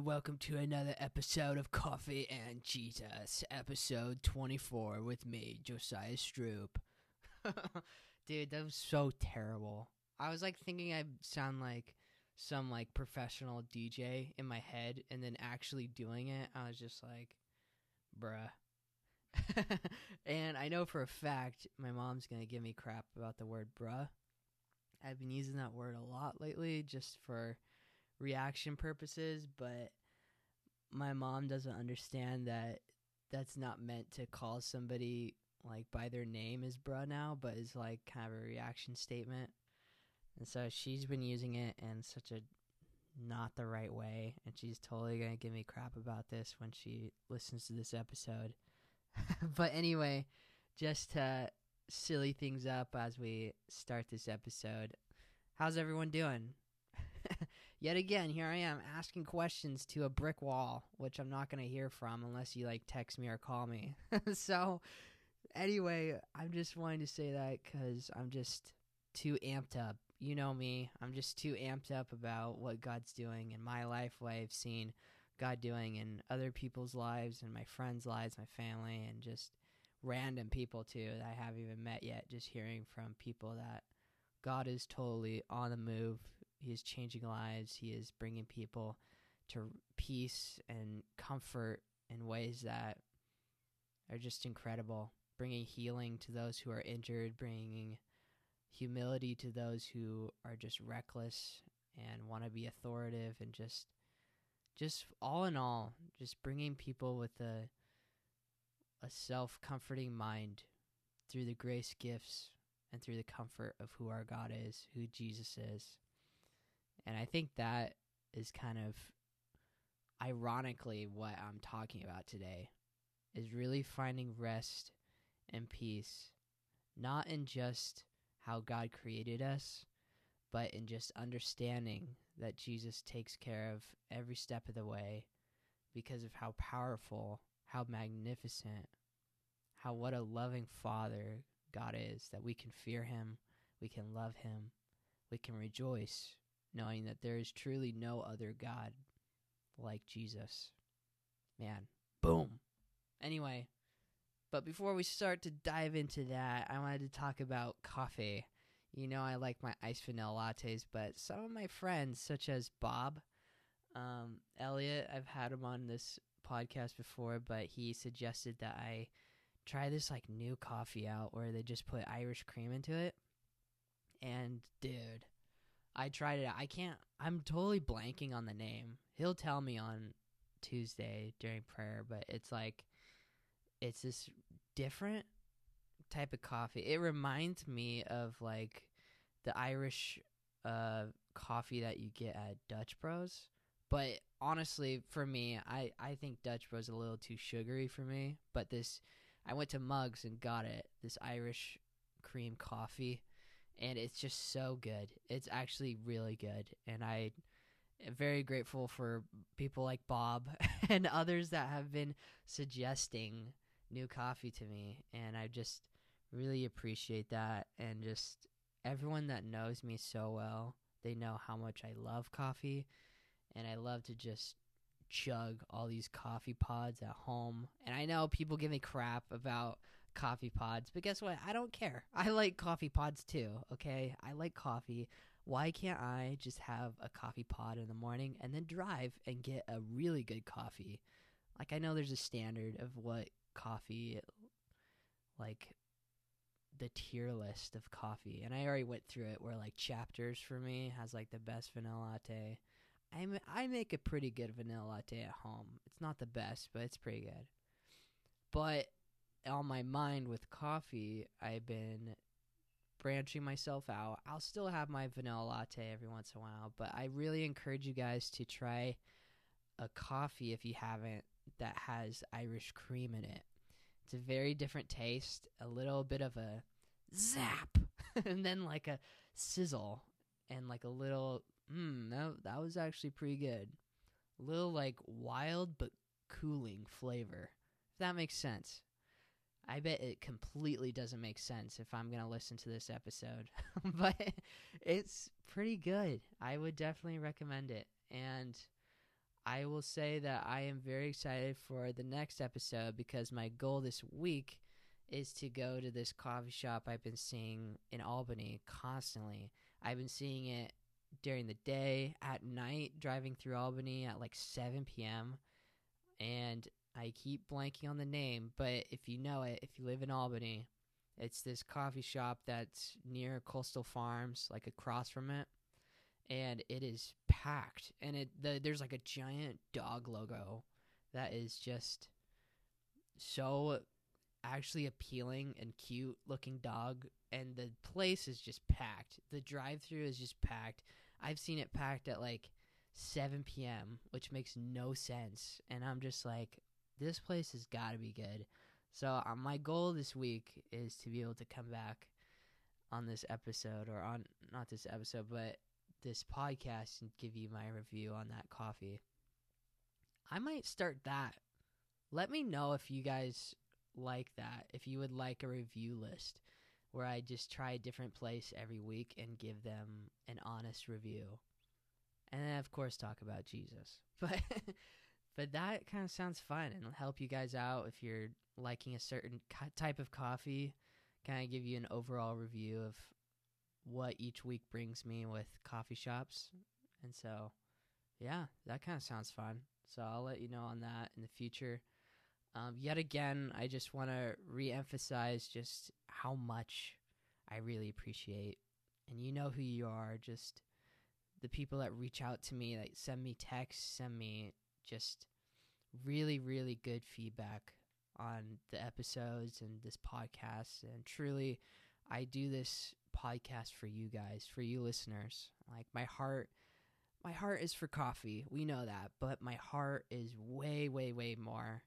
everyone. Welcome to another episode of Coffee and Jesus, episode 24 with me, Josiah Stroop. Dude, that was so terrible. I was like thinking I'd sound like some like professional DJ in my head and then actually doing it, I was just like, bruh. and I know for a fact my mom's to give me crap about the word bruh. I've been using that word a lot lately just for reaction purposes, but my mom doesn't understand that that's not meant to call somebody like by their name as bruh now, but is like kind of a reaction statement. And so she's been using it in such a not the right way, and she's totally gonna give me crap about this when she listens to this episode. but anyway, just to silly things up as we start this episode. How's everyone doing? Yet again, here I am asking questions to a brick wall, which I'm not going to hear from unless you like text me or call me. so, anyway, I'm just wanting to say that because I'm just too amped up. You know me, I'm just too amped up about what God's doing in my life, what I've seen God doing in other people's lives and my friends' lives, my family, and just random people too that I haven't even met yet. Just hearing from people that God is totally on the move. He is changing lives. He is bringing people to peace and comfort in ways that are just incredible. Bringing healing to those who are injured, bringing humility to those who are just reckless and want to be authoritative and just just all in all just bringing people with a a self-comforting mind through the grace gifts and through the comfort of who our God is, who Jesus is. And I think that is kind of ironically what I'm talking about today is really finding rest and peace not in just how God created us, but in just understanding that Jesus takes care of every step of the way because of how powerful, how magnificent, how what a loving Father God is, that we can fear Him, we can love Him, we can rejoice knowing that there is truly no other God like Jesus. Man, boom. Anyway, but before we start to dive into that, I wanted to talk about coffee. You know, I like my iced vanilla lattes, but some of my friends, such as Bob, um, Elliot, I've had him on this podcast before, but he suggested that I try this like new coffee out where they just put Irish cream into it. And dude, I tried it. I can't. I'm totally blanking on the name. He'll tell me on Tuesday during prayer, but it's like it's this different type of coffee. It reminds me of like the Irish uh, coffee that you get at Dutch Bros. But honestly, for me, I, I think Dutch Bros a little too sugary for me. But this, I went to Mugs and got it. This Irish cream coffee, and it's just so good. It's actually really good, and I am very grateful for people like Bob and others that have been suggesting new coffee to me, and I just really appreciate that. And just everyone that knows me so well, they know how much I love coffee, and I love to just chug all these coffee pods at home. And I know people give me crap about coffee pods, but guess what? I don't care. I like coffee pods too, okay? I like coffee. Why can't I just have a coffee pod in the morning and then drive and get a really good coffee? Like, I know there's a standard of what coffee, like the tier list of coffee, and I already went through it where like chapters for me has like the best vanilla latte. I I make a pretty good vanilla latte at home. It's not the best, but it's pretty good. But on my mind with coffee, I've been branching myself out. I'll still have my vanilla latte every once in a while, but I really encourage you guys to try a coffee if you haven't that has Irish cream in it. It's a very different taste, a little bit of a zap, and then like a sizzle, and like a little, mmm, that, that was actually pretty good. A little like wild but cooling flavor, if that makes sense. I bet it completely doesn't make sense if I'm going to listen to this episode, but it's pretty good. I would definitely recommend it. And I will say that I am very excited for the next episode because my goal this week is to go to this coffee shop I've been seeing in Albany constantly. I've been seeing it during the day, at night, driving through Albany at like 7 p.m. And I keep blanking on the name, but if you know it, if you live in Albany, it's this coffee shop that's near Coastal Farms, like across from it. And it is packed. And it the, there's like a giant dog logo that is just so actually appealing and cute looking dog and the place is just packed. The drive through is just packed. I've seen it packed at like 7 p.m., which makes no sense. And I'm just like, this place has got to be good. So uh, my goal this week is to be able to come back on this episode, or on not this episode, but this podcast, and give you my review on that coffee. I might start that. Let me know if you guys like that. If you would like a review list where I just try a different place every week and give them an honest review. And then of course talk about Jesus. But but that kind of sounds fun and help you guys out if you're liking a certain type of coffee. Kind of give you an overall review of what each week brings me with coffee shops. And so, yeah, that kind of sounds fun. So I'll let you know on that in the future. Um, yet again, I just want to re-emphasize just how much I really appreciate, and you know who you are. Just the people that reach out to me, like send me texts, send me just really, really good feedback on the episodes and this podcast. And truly, I do this podcast for you guys, for you listeners. Like my heart my heart is for coffee. We know that, but my heart is way way way more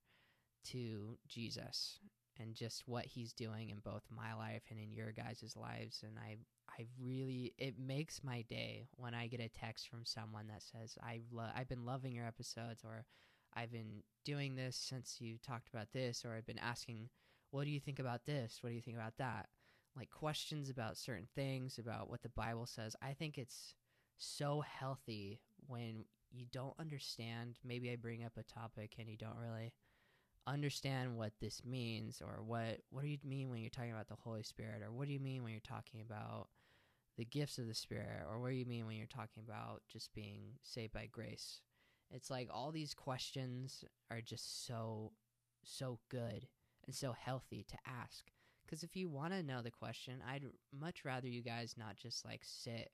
to Jesus and just what he's doing in both my life and in your guys' lives and I I really it makes my day when I get a text from someone that says I've lo- I've been loving your episodes or I've been doing this since you talked about this or I've been asking what do you think about this? What do you think about that? Like questions about certain things about what the Bible says. I think it's so healthy when you don't understand maybe I bring up a topic and you don't really understand what this means or what what do you mean when you're talking about the Holy Spirit or what do you mean when you're talking about the gifts of the Spirit or what do you mean when you're talking about just being saved by grace? It's like all these questions are just so so good and so healthy to ask. Because if you want to know the question, I'd much rather you guys not just like sit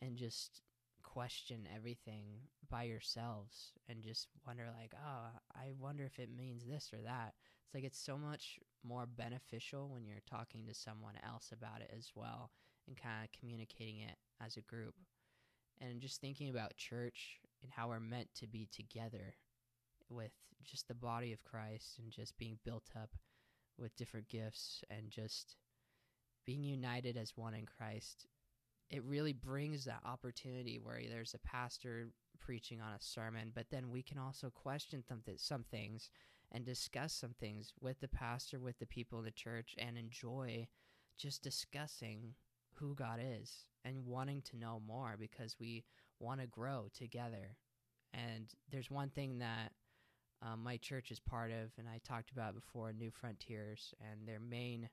and just question everything by yourselves and just wonder like oh i wonder if it means this or that it's like it's so much more beneficial when you're talking to someone else about it as well and kind of communicating it as a group. And just thinking about church and how we're meant to be together with just the body of christ and just being built up with different gifts and just being united as one in christ it really brings that opportunity where there's a pastor preaching on a sermon, but then we can also question some, th- some things and discuss some things with the pastor, with the people in the church, and enjoy just discussing who God is and wanting to know more because we want to grow together. And there's one thing that um, my church is part of, and I talked about before Newfrontiers, and their main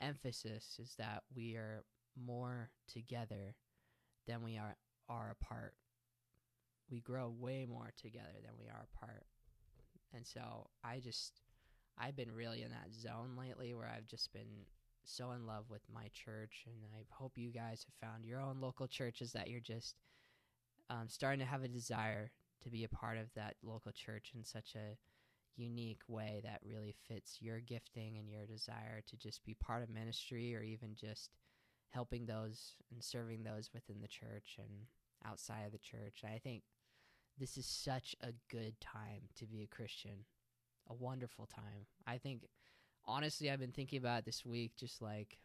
emphasis is that we are more together than we are are apart. We grow way more together than we are apart. And so I just I've been really in that zone lately where I've just been so in love with my church and I hope you guys have found your own local churches that you're just um, starting to have a desire to be a part of that local church in such a unique way that really fits your gifting and your desire to just be part of ministry or even just helping those and serving those within the church and outside of the church. And I think this is such a good time to be a Christian. A wonderful time. I think honestly I've been thinking about this week just like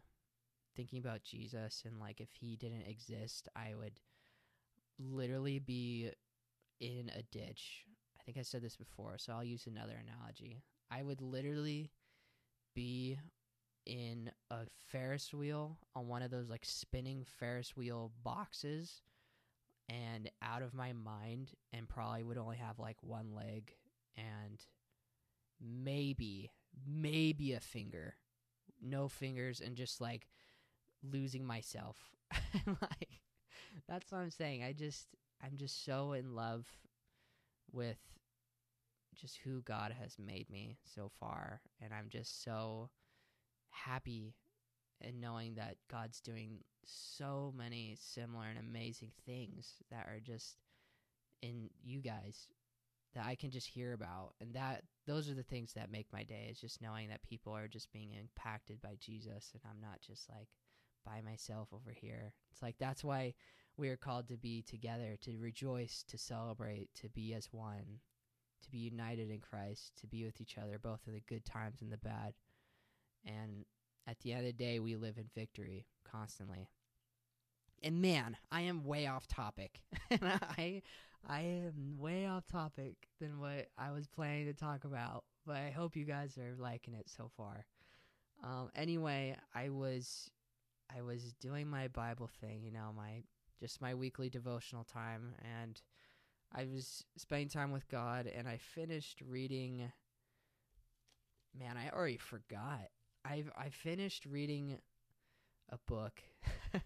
thinking about Jesus and like if he didn't exist, I would literally be in a ditch. I think I said this before, so I'll use another analogy. I would literally be in a Ferris wheel on one of those like spinning Ferris wheel boxes and out of my mind and probably would only have like one leg and maybe maybe a finger no fingers and just like losing myself. Like that's what i'm saying. I just i'm just so in love with just who god has made me so far and i'm just so happy in knowing that god's doing so many similar and amazing things that are just in you guys that I can just hear about and that those are the things that make my day is just knowing that people are just being impacted by Jesus and I'm not just like by myself over here. It's like that's why we are called to be together, to rejoice, to celebrate, to be as one, to be united in Christ, to be with each other both in the good times and the bad. And at the end of the day, we live in victory constantly. And man, I am way off topic. I I am way off topic than what I was planning to talk about, but I hope you guys are liking it so far. Um, anyway, I was I was doing my Bible thing, you know, my just my weekly devotional time, and I was spending time with God, and I finished reading. Man, I already forgot. I've I finished reading a book.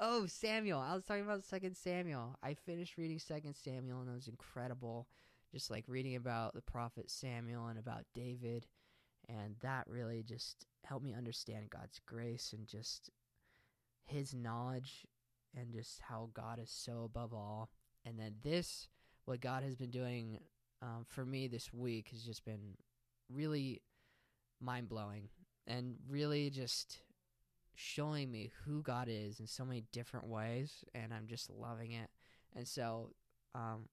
oh, Samuel. I was talking about Second Samuel. I finished reading Second Samuel and it was incredible. Just like reading about the prophet Samuel and about David. And that really just helped me understand God's grace and just his knowledge and just how God is so above all. And then this, what God has been doing um, for me this week, has just been really mind blowing and really just showing me who God is in so many different ways, and I'm just loving it. And so, um,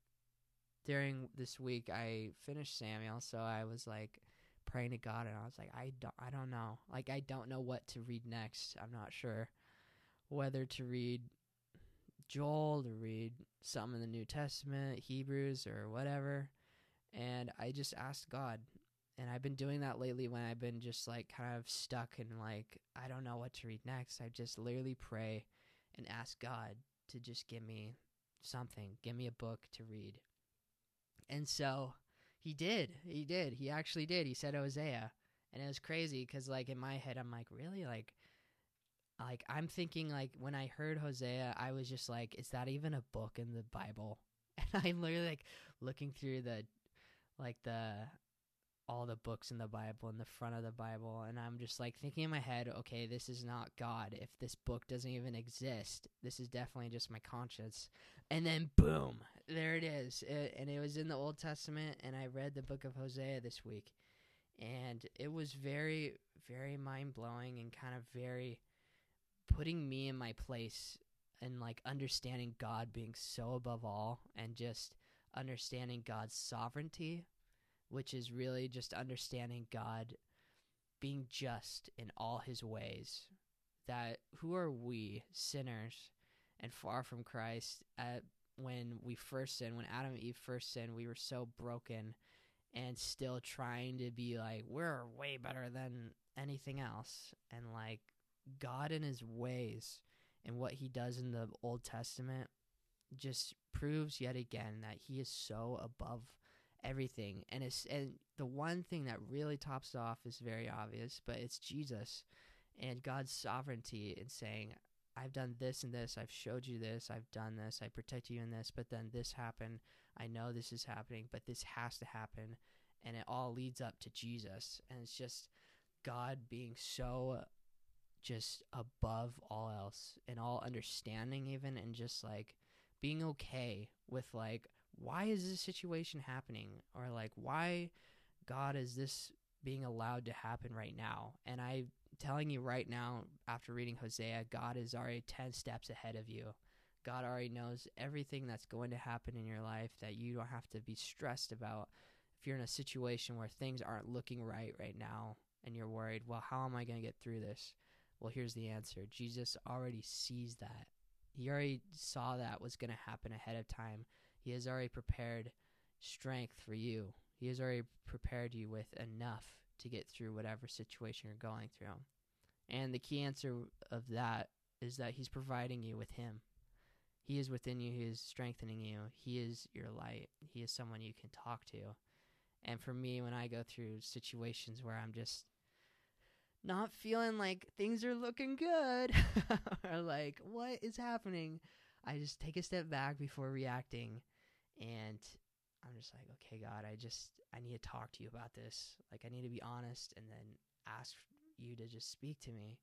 during this week, I finished Samuel, so I was like praying to God, and I was like, I don't, I don't know, like I don't know what to read next. I'm not sure whether to read Joel, to read some in the New Testament, Hebrews, or whatever. And I just asked God, and I've been doing that lately when I've been just like kind of stuck and like I don't know what to read next. I just literally pray and ask God to just give me something, give me a book to read. And so he did. He did. He actually did. He said Hosea. And it was crazy cuz like in my head I'm like, "Really? Like like I'm thinking like when I heard Hosea, I was just like, is that even a book in the Bible? And I'm literally like looking through the like the all the books in the Bible in the front of the Bible, and I'm just like thinking in my head, okay, this is not God. If this book doesn't even exist, this is definitely just my conscience. And then boom, there it is. It, and it was in the Old Testament, and I read the book of Hosea this week, and it was very, very mind blowing and kind of very putting me in my place and like understanding God being so above all and just understanding God's sovereignty which is really just understanding God being just in all his ways. That who are we, sinners and far from Christ, at when we first sinned, when Adam and Eve first sinned, we were so broken and still trying to be like, we're way better than anything else. And like God in his ways and what he does in the Old Testament just proves yet again that he is so above everything and it's and the one thing that really tops off is very obvious but it's jesus and god's sovereignty in saying i've done this and this i've showed you this i've done this i protect you in this but then this happened i know this is happening but this has to happen and it all leads up to jesus and it's just god being so just above all else and all understanding even and just like being okay with like why is this situation happening? Or like why god is this being allowed to happen right now? And I'm telling you right now after reading hosea god is already 10 steps ahead of you. God already knows everything that's going to happen in your life that you don't have to be stressed about. If you're in a situation where things aren't looking right right now and you're worried well how am i going to get through this? Well here's the answer. Jesus already sees that. He already saw that was going to happen ahead of time he has already prepared strength for you. He has already prepared you with enough to get through whatever situation you're going through. And the key answer of that is that He's providing you with Him. He is within you. He is strengthening you. He is your light. He is someone you can talk to. And for me, when I go through situations where I'm just not feeling like things are looking good or like what is happening, I just take a step back before reacting and I'm just like, okay, God, I just I need to talk to you about this. Like I need to be honest and then ask you to just speak to me.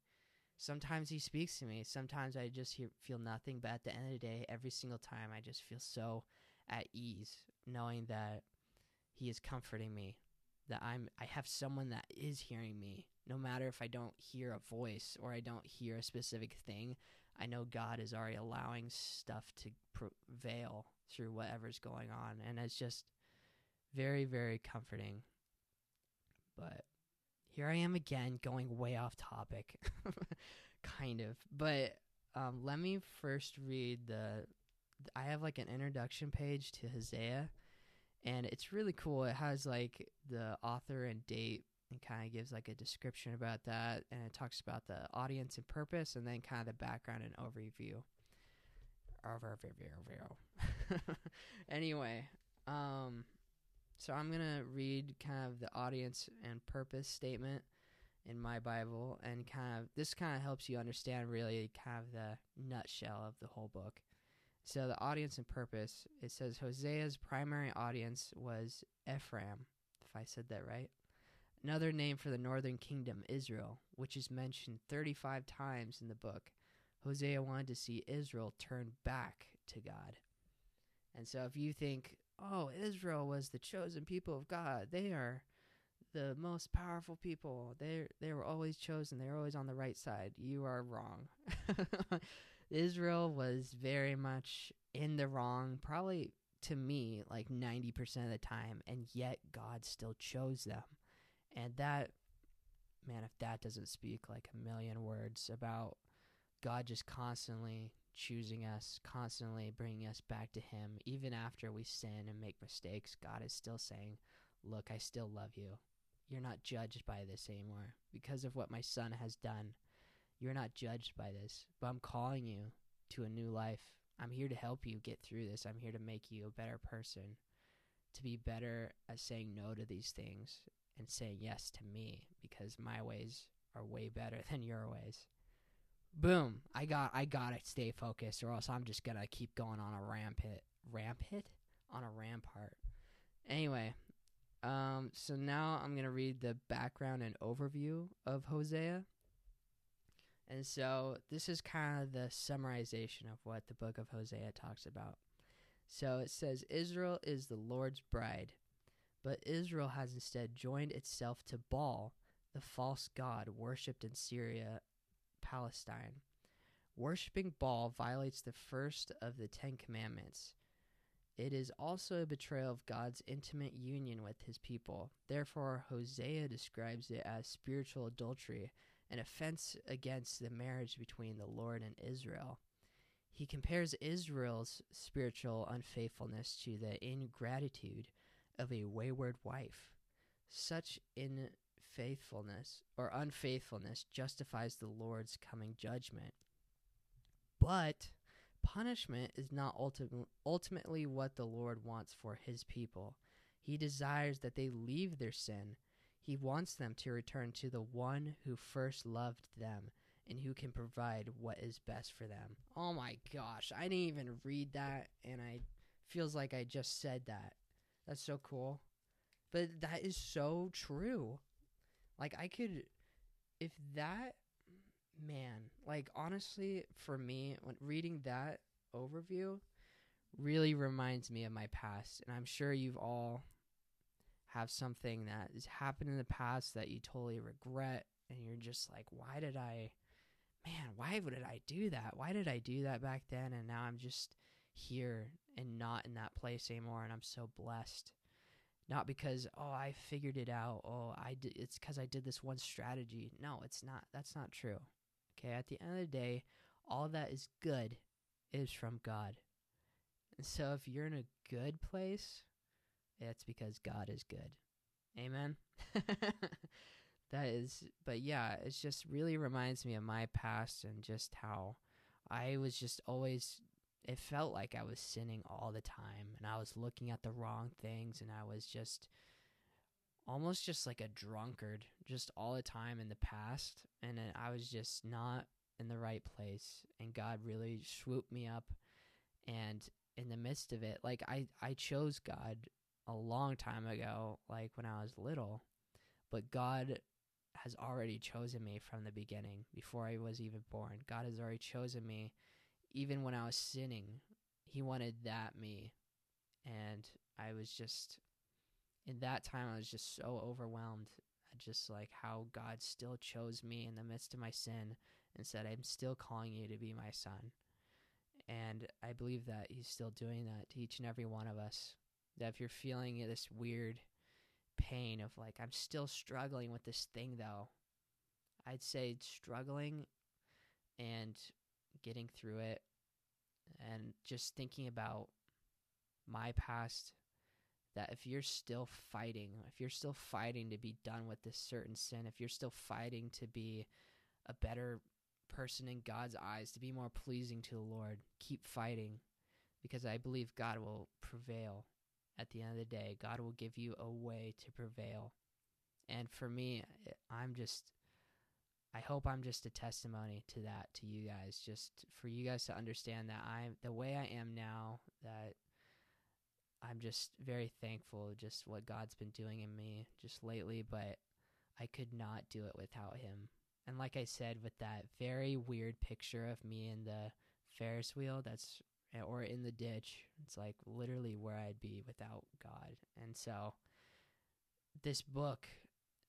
Sometimes he speaks to me. Sometimes I just hear, feel nothing, but at the end of the day, every single time I just feel so at ease knowing that he is comforting me, that I'm I have someone that is hearing me. No matter if I don't hear a voice or I don't hear a specific thing, I know God is already allowing stuff to prevail through whatever's going on and it's just very very comforting. But here I am again going way off topic. kind of. But um, let me first read the I have like an introduction page to Hosea and it's really cool. It has like the author and date and kind of gives like a description about that and it talks about the audience and purpose and then kind of the background and overview. Overview. anyway, um so I'm going to read kind of the audience and purpose statement in my Bible and kind of this kind of helps you understand really kind of the nutshell of the whole book. So the audience and purpose, it says Hosea's primary audience was Ephraim, if I said that right. Another name for the northern kingdom, Israel, which is mentioned 35 times in the book. Hosea wanted to see Israel turn back to God. And so if you think, oh, Israel was the chosen people of God, they are the most powerful people. They they were always chosen. They were always on the right side. You are wrong. Israel was very much in the wrong, probably to me, like 90% of the time, and yet God still chose them. And that, man, if that doesn't speak like a million words about God just constantly choosing us, constantly bringing us back to Him, even after we sin and make mistakes, God is still saying, Look, I still love you. You're not judged by this anymore because of what my son has done. You're not judged by this, but I'm calling you to a new life. I'm here to help you get through this. I'm here to make you a better person, to be better at saying no to these things and saying yes to me because my ways are way better than your ways. Boom. I got I got to stay focused or else I'm just to keep going on a rampant rampant on a rampart. Anyway, um so now I'm to read the background and overview of Hosea. And so this is kind of the summarization of what the book of Hosea talks about. So it says Israel is the Lord's bride, but Israel has instead joined itself to Baal, the false god worshipped in Syria, Palestine. Worshipping Baal violates the first of the Ten Commandments. It is also a betrayal of God's intimate union with his people. Therefore, Hosea describes it as spiritual adultery an offense against the marriage between the Lord and Israel. He compares Israel's spiritual unfaithfulness to the ingratitude of a wayward wife. Such unfaithfulness or unfaithfulness justifies the Lord's coming judgment. But punishment is not ultim- ultimately what the Lord wants for his people. He desires that they leave their sin he wants them to return to the one who first loved them and who can provide what is best for them. Oh my gosh, I didn't even read that and I feels like I just said that. That's so cool. But that is so true. Like I could if that man, like honestly for me when reading that overview really reminds me of my past and I'm sure you've all have something that has happened in the past that you totally regret and you're just like why did i man why would i do that? Why did i do that back then and now i'm just here and not in that place anymore and i'm so blessed not because oh i figured it out. Oh i did it's because i did this one strategy. No it's not. That's not true. Okay? At the end of the day all that is good is from god. And so if you're in a good place it's because God is good. Amen. that is, but yeah, it just really reminds me of my past and just how I was just always it felt like I was sinning all the time and I was looking at the wrong things and I was just almost just like a drunkard just all the time in the past and I was just not in the right place and God really swooped me up and in the midst of it like I I chose God a long time ago like when I was little but God has already chosen me from the beginning before I was even born. God has already chosen me even when I was sinning he wanted that me and I was just in that time I was just so overwhelmed at just like how God still chose me in the midst of my sin and said, I'm still calling you to be my son. And I believe that he's still doing that to each and every one of us. That if you're feeling this weird pain of like, I'm still struggling with this thing though, I'd say struggling and getting through it and just thinking about my past that if you're still fighting, if you're still fighting to be done with this certain sin, if you're still fighting to be a better person in God's eyes, to be more pleasing to the Lord, keep fighting because I believe God will prevail at the end of the day. God will give you a way to prevail. And for me, I'm just, I hope I'm just a testimony to that to you guys, just for you guys to understand that I'm the way I am now, that I'm just very thankful just what God's been doing in me just lately, but I could not do it without him. And like I said, with that very weird picture of me in the Ferris wheel, that's or in the ditch, it's like literally where I'd be without God. And so, this book,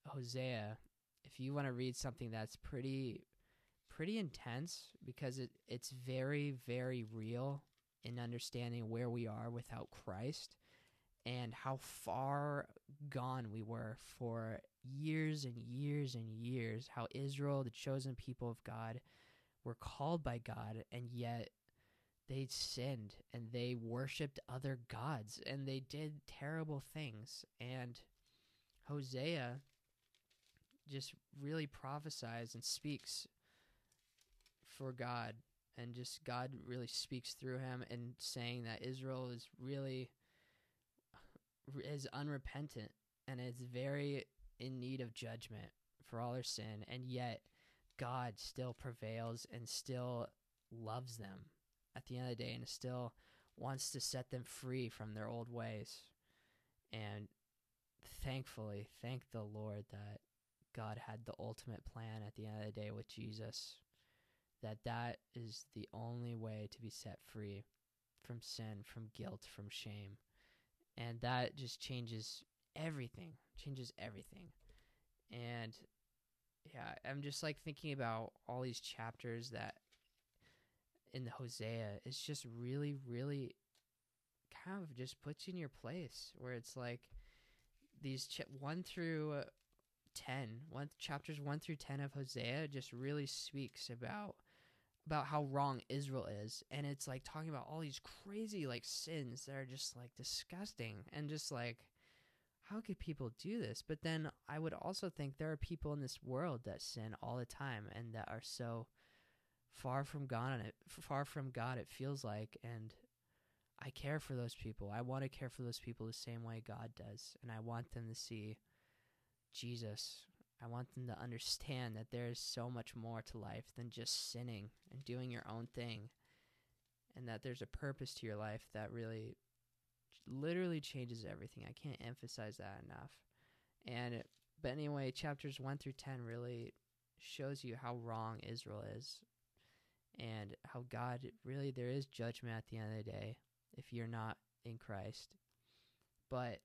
Hosea, if you want to read something that's pretty, pretty intense because it it's very very real in understanding where we are without Christ and how far gone we were for years and years and years. How Israel, the chosen people of God, were called by God, and yet they sinned and they worshiped other gods and they did terrible things. And Hosea just really prophesies and speaks for God and just God really speaks through him and saying that Israel is really is unrepentant and is very in need of judgment for all their sin and yet God still prevails and still loves them at the end of the day and still wants to set them free from their old ways. And thankfully thank the Lord that God had the ultimate plan at the end of the day with Jesus that that is the only way to be set free from sin, from guilt, from shame. And that just changes everything, changes everything. And yeah, I'm just like thinking about all these chapters that in the Hosea, it's just really, really kind of just puts you in your place where it's like these ch- one through 10, one chapters 1 through 10 of Hosea just really speaks about about how wrong Israel is and it's like talking about all these crazy like sins that are just like disgusting and just like how could people do this but then I would also think there are people in this world that sin all the time and that are so far from God and it far from God it feels like and I care for those people. I want to care for those people the same way God does and I want them to see Jesus I want them to understand that there is so much more to life than just sinning and doing your own thing. And that there's a purpose to your life that really literally changes everything. I can't emphasize that enough. And but anyway, chapters 1 through 10 really shows you how wrong Israel is and how God really there is judgment at the end of the day if you're not in Christ. But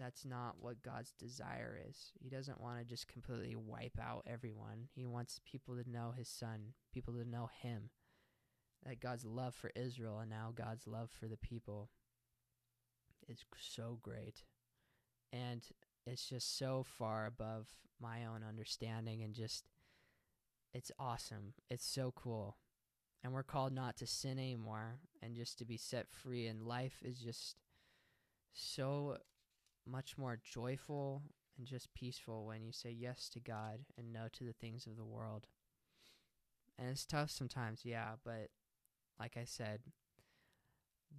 that's not what God's desire is. He doesn't want to just completely wipe out everyone. He wants people to know his son, people to know him. That God's love for Israel and now God's love for the people is so great. And it's just so far above my own understanding and just it's awesome. It's so cool. And we're called not to sin anymore and just to be set free and life is just so much more joyful and just peaceful when you say yes to God and no to the things of the world. And it's tough sometimes, yeah, but like I said,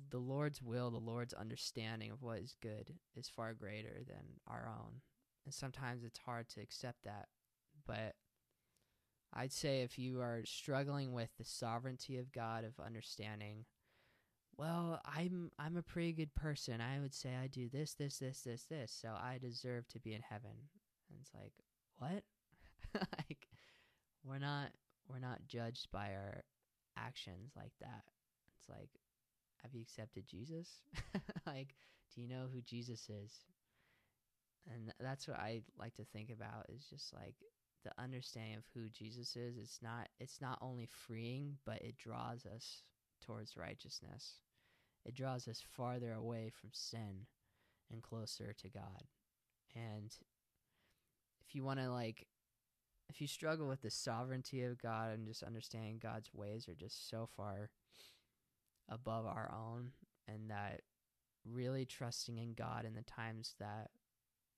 the Lord's will, the Lord's understanding of what is good is far greater than our own. And sometimes it's hard to accept that. But I'd say if you are struggling with the sovereignty of God of understanding, well, I'm I'm a pretty good person. I would say I do this, this, this, this, this, so I deserve to be in heaven. And it's like, what? like we're not we're not judged by our actions like that. It's like have you accepted Jesus? like, do you know who Jesus is? And that's what I like to think about is just like the understanding of who Jesus is. It's not it's not only freeing, but it draws us towards righteousness. It draws us farther away from sin and closer to God. And if you want to like if you struggle with the sovereignty of God and just understanding God's ways are just so far above our own and that really trusting in God in the times that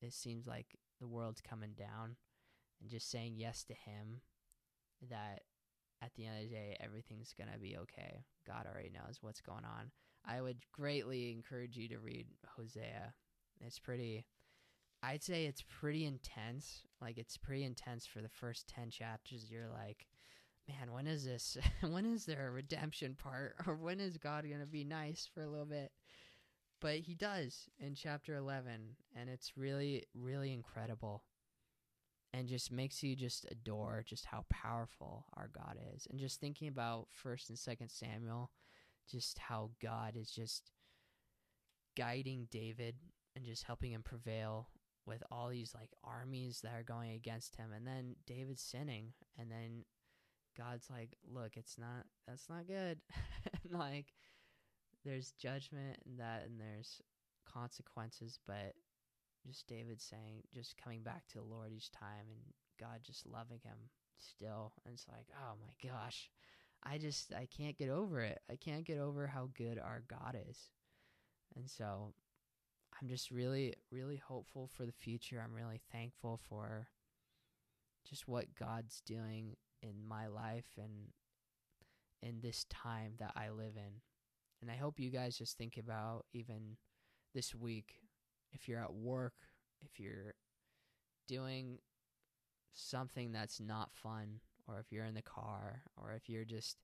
it seems like the world's coming down and just saying yes to him that at the end of the day everything's going to be okay. God already knows what's going on. I would greatly encourage you to read Hosea. It's pretty I'd say it's pretty intense. Like it's pretty intense for the first 10 chapters. You're like, man, when is this? when is there a redemption part? Or when is God going to be nice for a little bit? But he does in chapter 11. And it's really, really incredible. And just makes you just adore just how powerful our God is. And just thinking about 1st and 2nd Samuel, just how God is just guiding David and just helping him prevail with all these like armies that are going against him and then David sinning and then God's like, look, it's not that's not good. like there's judgment and that and there's consequences, but just David saying just coming back to the Lord each time and God just loving him still. And it's like, oh my gosh. I just I can't get over it. I can't get over how good our God is. And so I'm just really really hopeful for the future. I'm really thankful for just what God's doing in my life and in this time that I live in. And I hope you guys just think about even this week if you're at work, if you're doing something that's not fun, or if you're in the car, or if you're just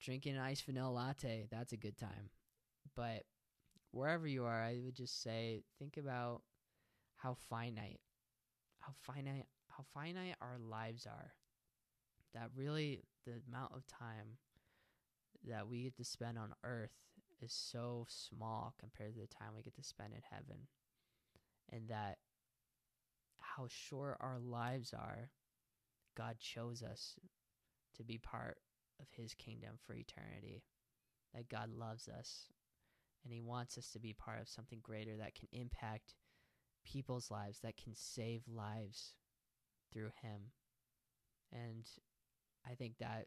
drinking an iced vanilla latte, that's a good time. But wherever you are, I would just say think about how finite, how finite, how finite our lives are that really the amount of time that we get to spend on earth is so small compared to the time we get to spend in heaven. And that how short our lives are, God chose us to be part of his kingdom for eternity. That God loves us and he wants us to be part of something greater that can impact people's lives, that can save lives through him. And I think that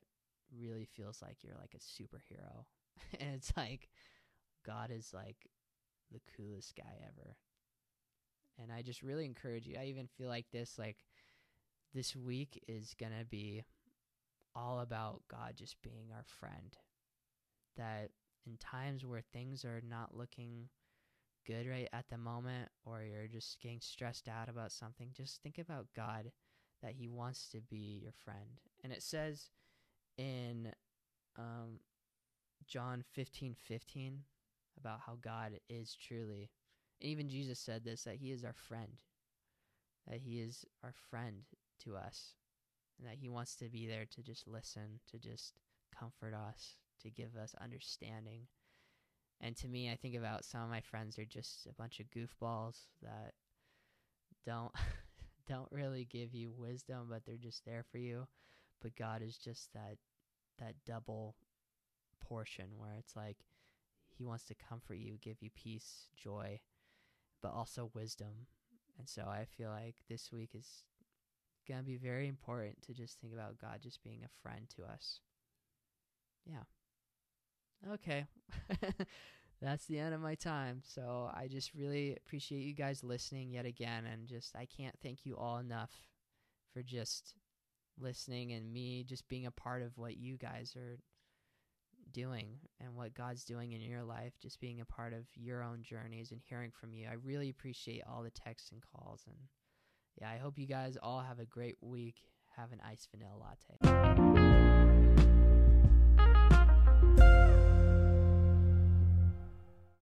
really feels like you're like a superhero. and it's like God is like the coolest guy ever. And I just really encourage you. I even feel like this like this week is going to be all about God just being our friend. That in times where things are not looking good right at the moment or you're just getting stressed out about something, just think about God that he wants to be your friend. And it says in um, John 15 15 about how God is truly, and even Jesus said this, that he is our friend, that he is our friend to us, and that he wants to be there to just listen, to just comfort us, to give us understanding. And to me, I think about some of my friends are just a bunch of goofballs that don't don't really give you wisdom, but they're just there for you. But God is just that that double portion where it's like he wants to comfort you, give you peace, joy, but also wisdom. And so I feel like this week is going to be very important to just think about God just being a friend to us. Yeah. Okay. that's the end of my time. So I just really appreciate you guys listening yet again. And just, I can't thank you all enough for just listening and me just being a part of what you guys are doing and what God's doing in your life, just being a part of your own journeys and hearing from you. I really appreciate all the texts and calls. And yeah, I hope you guys all have a great week. Have an iced vanilla latte.